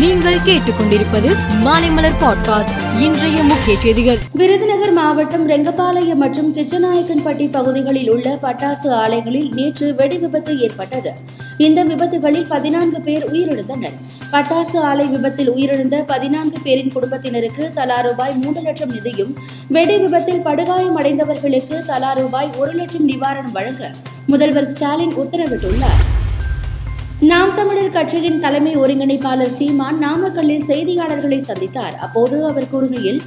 நீங்கள் கேட்டுக்கொண்டிருப்பது மாலைமலர் பாட்காஸ்ட். இன்றைய முக்கிய செய்திகள். விருதுநகர் மாவட்டம் ரெங்கபாளையம் மற்றும் கிச்சநாயக்கன்பட்டி பகுதிகளில் உள்ள பட்டாசு ஆலைகளில் நேற்று வெடி விபத்து ஏற்பட்டது. இந்த விபத்துகளில் பதினான்கு பேர் உயிரிழந்தனர். பட்டாசு ஆலை விபத்தில் உயிரிழந்த பதினான்கு பேரின் குடும்பத்தினருக்கு தலா ரூபாய் மூன்று லட்சம் நிதியும் வெடி விபத்தில் படுகாயமடைந்தவர்களுக்கு தலா ரூபாய் ஒரு லட்சம் நிவாரணம் வழங்க முதல்வர் ஸ்டாலின் உத்தரவிட்டுள்ளார். நாம் தமிழர் கட்சியின் தலைமை ஒருங்கிணைப்பாளர் சீமான் நாமக்கல்லில் செய்தியாளர்களை சந்தித்தார். அப்போது அவர் கூறுகையில்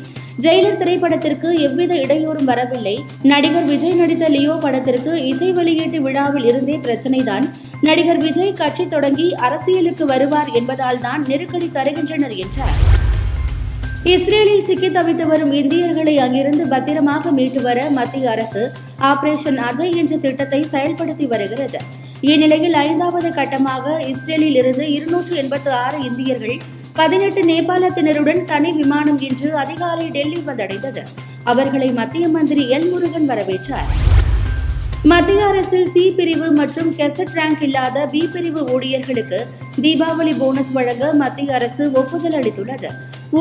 ஜெயிலர் திரைப்படத்திற்கு எவ்வித இடையூறும் வரவில்லை. நடிகர் விஜய் நடித்த லியோ படத்திற்கு இசை வெளியீட்டு விழாவில் இருந்தே பிரச்சனைதான். நடிகர் விஜய் கட்சி தொடங்கி அரசியலுக்கு வருவார் என்பதால் தான் நெருக்கடி தருகின்றனர் என்றார். இஸ்ரேலில் சிக்கி தவித்து வரும் இந்தியர்களை அங்கிருந்து பத்திரமாக மீட்டு வர மத்திய அரசு ஆபரேஷன் அஜய் என்ற திட்டத்தை செயல்படுத்தி வருகிறது. இந்நிலையில் ஐந்தாவது கட்டமாக இஸ்ரேலில் இருந்து இருநூற்று எண்பத்து ஆறு இந்தியர்கள் பதினெட்டு நேபாளத்தினருடன் தனி விமானம் இன்று அதிகாலை டெல்லி வந்தடைந்தது. அவர்களை மத்திய மந்திரி எல் முருகன் வரவேற்றார். மத்திய அரசில் சி பிரிவு மற்றும் கெசட் ரேங்க் இல்லாத பி பிரிவு ஊழியர்களுக்கு தீபாவளி போனஸ் வழங்க மத்திய அரசு ஒப்புதல் அளித்துள்ளது.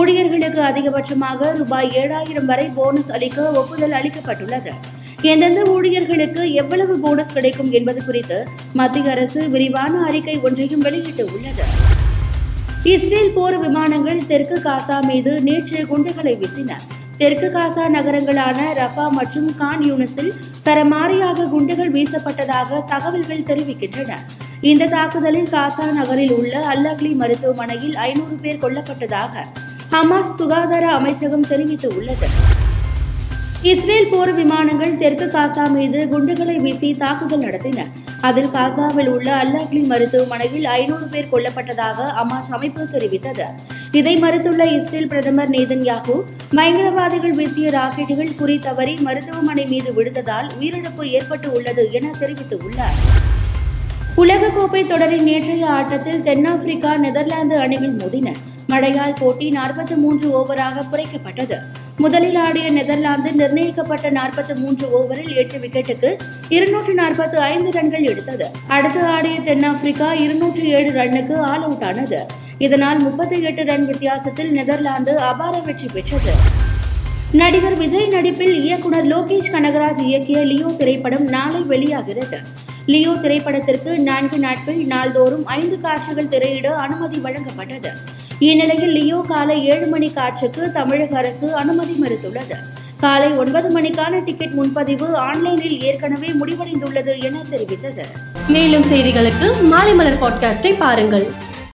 ஊழியர்களுக்கு அதிகபட்சமாக ரூபாய் ஏழாயிரம் வரை போனஸ் அளிக்க ஒப்புதல் அளிக்கப்பட்டுள்ளது. எந்தெந்த ஊழியர்களுக்கு எவ்வளவு போனஸ் கிடைக்கும் என்பது குறித்து மத்திய அரசு விரிவான அறிக்கை ஒன்றையும் வெளியிட்டு உள்ளது இஸ்ரேல் போர் விமானங்கள் தெற்கு காசா மீது நேற்று குண்டுகளை வீசின. தெற்கு காசா நகரங்களான ரஃபா மற்றும் கான் யூனிஸில் சரமாரியாக குண்டுகள் வீசப்பட்டதாக தகவல்கள் தெரிவிக்கின்றன. இந்த தாக்குதலில் காசா நகரில் உள்ள அல்லக்லி மருத்துவமனையில் ஐநூறு பேர் கொல்லப்பட்டதாக ஹமாஸ் சுகாதார அமைச்சகம் தெரிவித்துள்ளது. இஸ்ரேல் போர் விமானங்கள் தெற்கு காசா மீது குண்டுகளை வீசி தாக்குதல் நடத்தின. அதில் காசாவில் உள்ள அல்லாக்லி மருத்துவமனையில் ஐநூறு பேர் கொல்லப்பட்டதாக அமாஷ் அமைப்பு தெரிவித்தது. இதை மறுத்துள்ள இஸ்ரேல் பிரதமர் நேதன் யாகு பயங்கரவாதிகள் வீசிய ராக்கெட்டுகள் குறி தவறி மருத்துவமனை மீது விழுந்ததால் உயிரிழப்பு ஏற்பட்டு உள்ளது என தெரிவித்துள்ளார். உலகக்கோப்பை தொடரின் நேற்றைய ஆட்டத்தில் தென்னாப்பிரிக்கா நெதர்லாந்து அணிகள் மோதின. மழையால் போட்டி நாற்பத்தி மூன்று ஓவராக குறைக்கப்பட்டது. முதலில் ஆடிய நெதர்லாந்து நிர்ணயிக்கப்பட்ட நாற்பத்தி மூன்று ஓவரில் எட்டு விக்கெட்டுக்கு இருநூற்று நாற்பத்தி ஐந்து ரன்கள் எடுத்தது. அடுத்து ஆடிய தென்னாப்பிரிக்கா இருநூற்று ஏழு ரன்னுக்கு ஆல் அவுட் ஆனது. இதனால் முப்பத்தி எட்டு ரன் வித்தியாசத்தில் நெதர்லாந்து அபார வெற்றி பெற்றது. நடிகர் விஜய் நடிப்பில் இயக்குனர் லோகேஷ் கனகராஜ் இயக்கிய லியோ திரைப்படம் நாளை வெளியாகிறது. லியோ திரைப்படத்திற்கு நான்கு நாட்கள் நாள்தோறும் ஐந்து காட்சிகள் திரையிட அனுமதி வழங்கப்பட்டது. இந்நிலையில் லியோ காலை ஏழு மணி காட்சிக்கு தமிழக அரசு அனுமதி மறுத்துள்ளது. காலை ஒன்பது மணிக்கான டிக்கெட் முன்பதிவு ஆன்லைனில் ஏற்கனவே முடிவடைந்துள்ளது என தெரிவித்தது. மேலும் செய்திகளுக்கு மாலை மலர் பாட்காஸ்டை பாருங்கள்.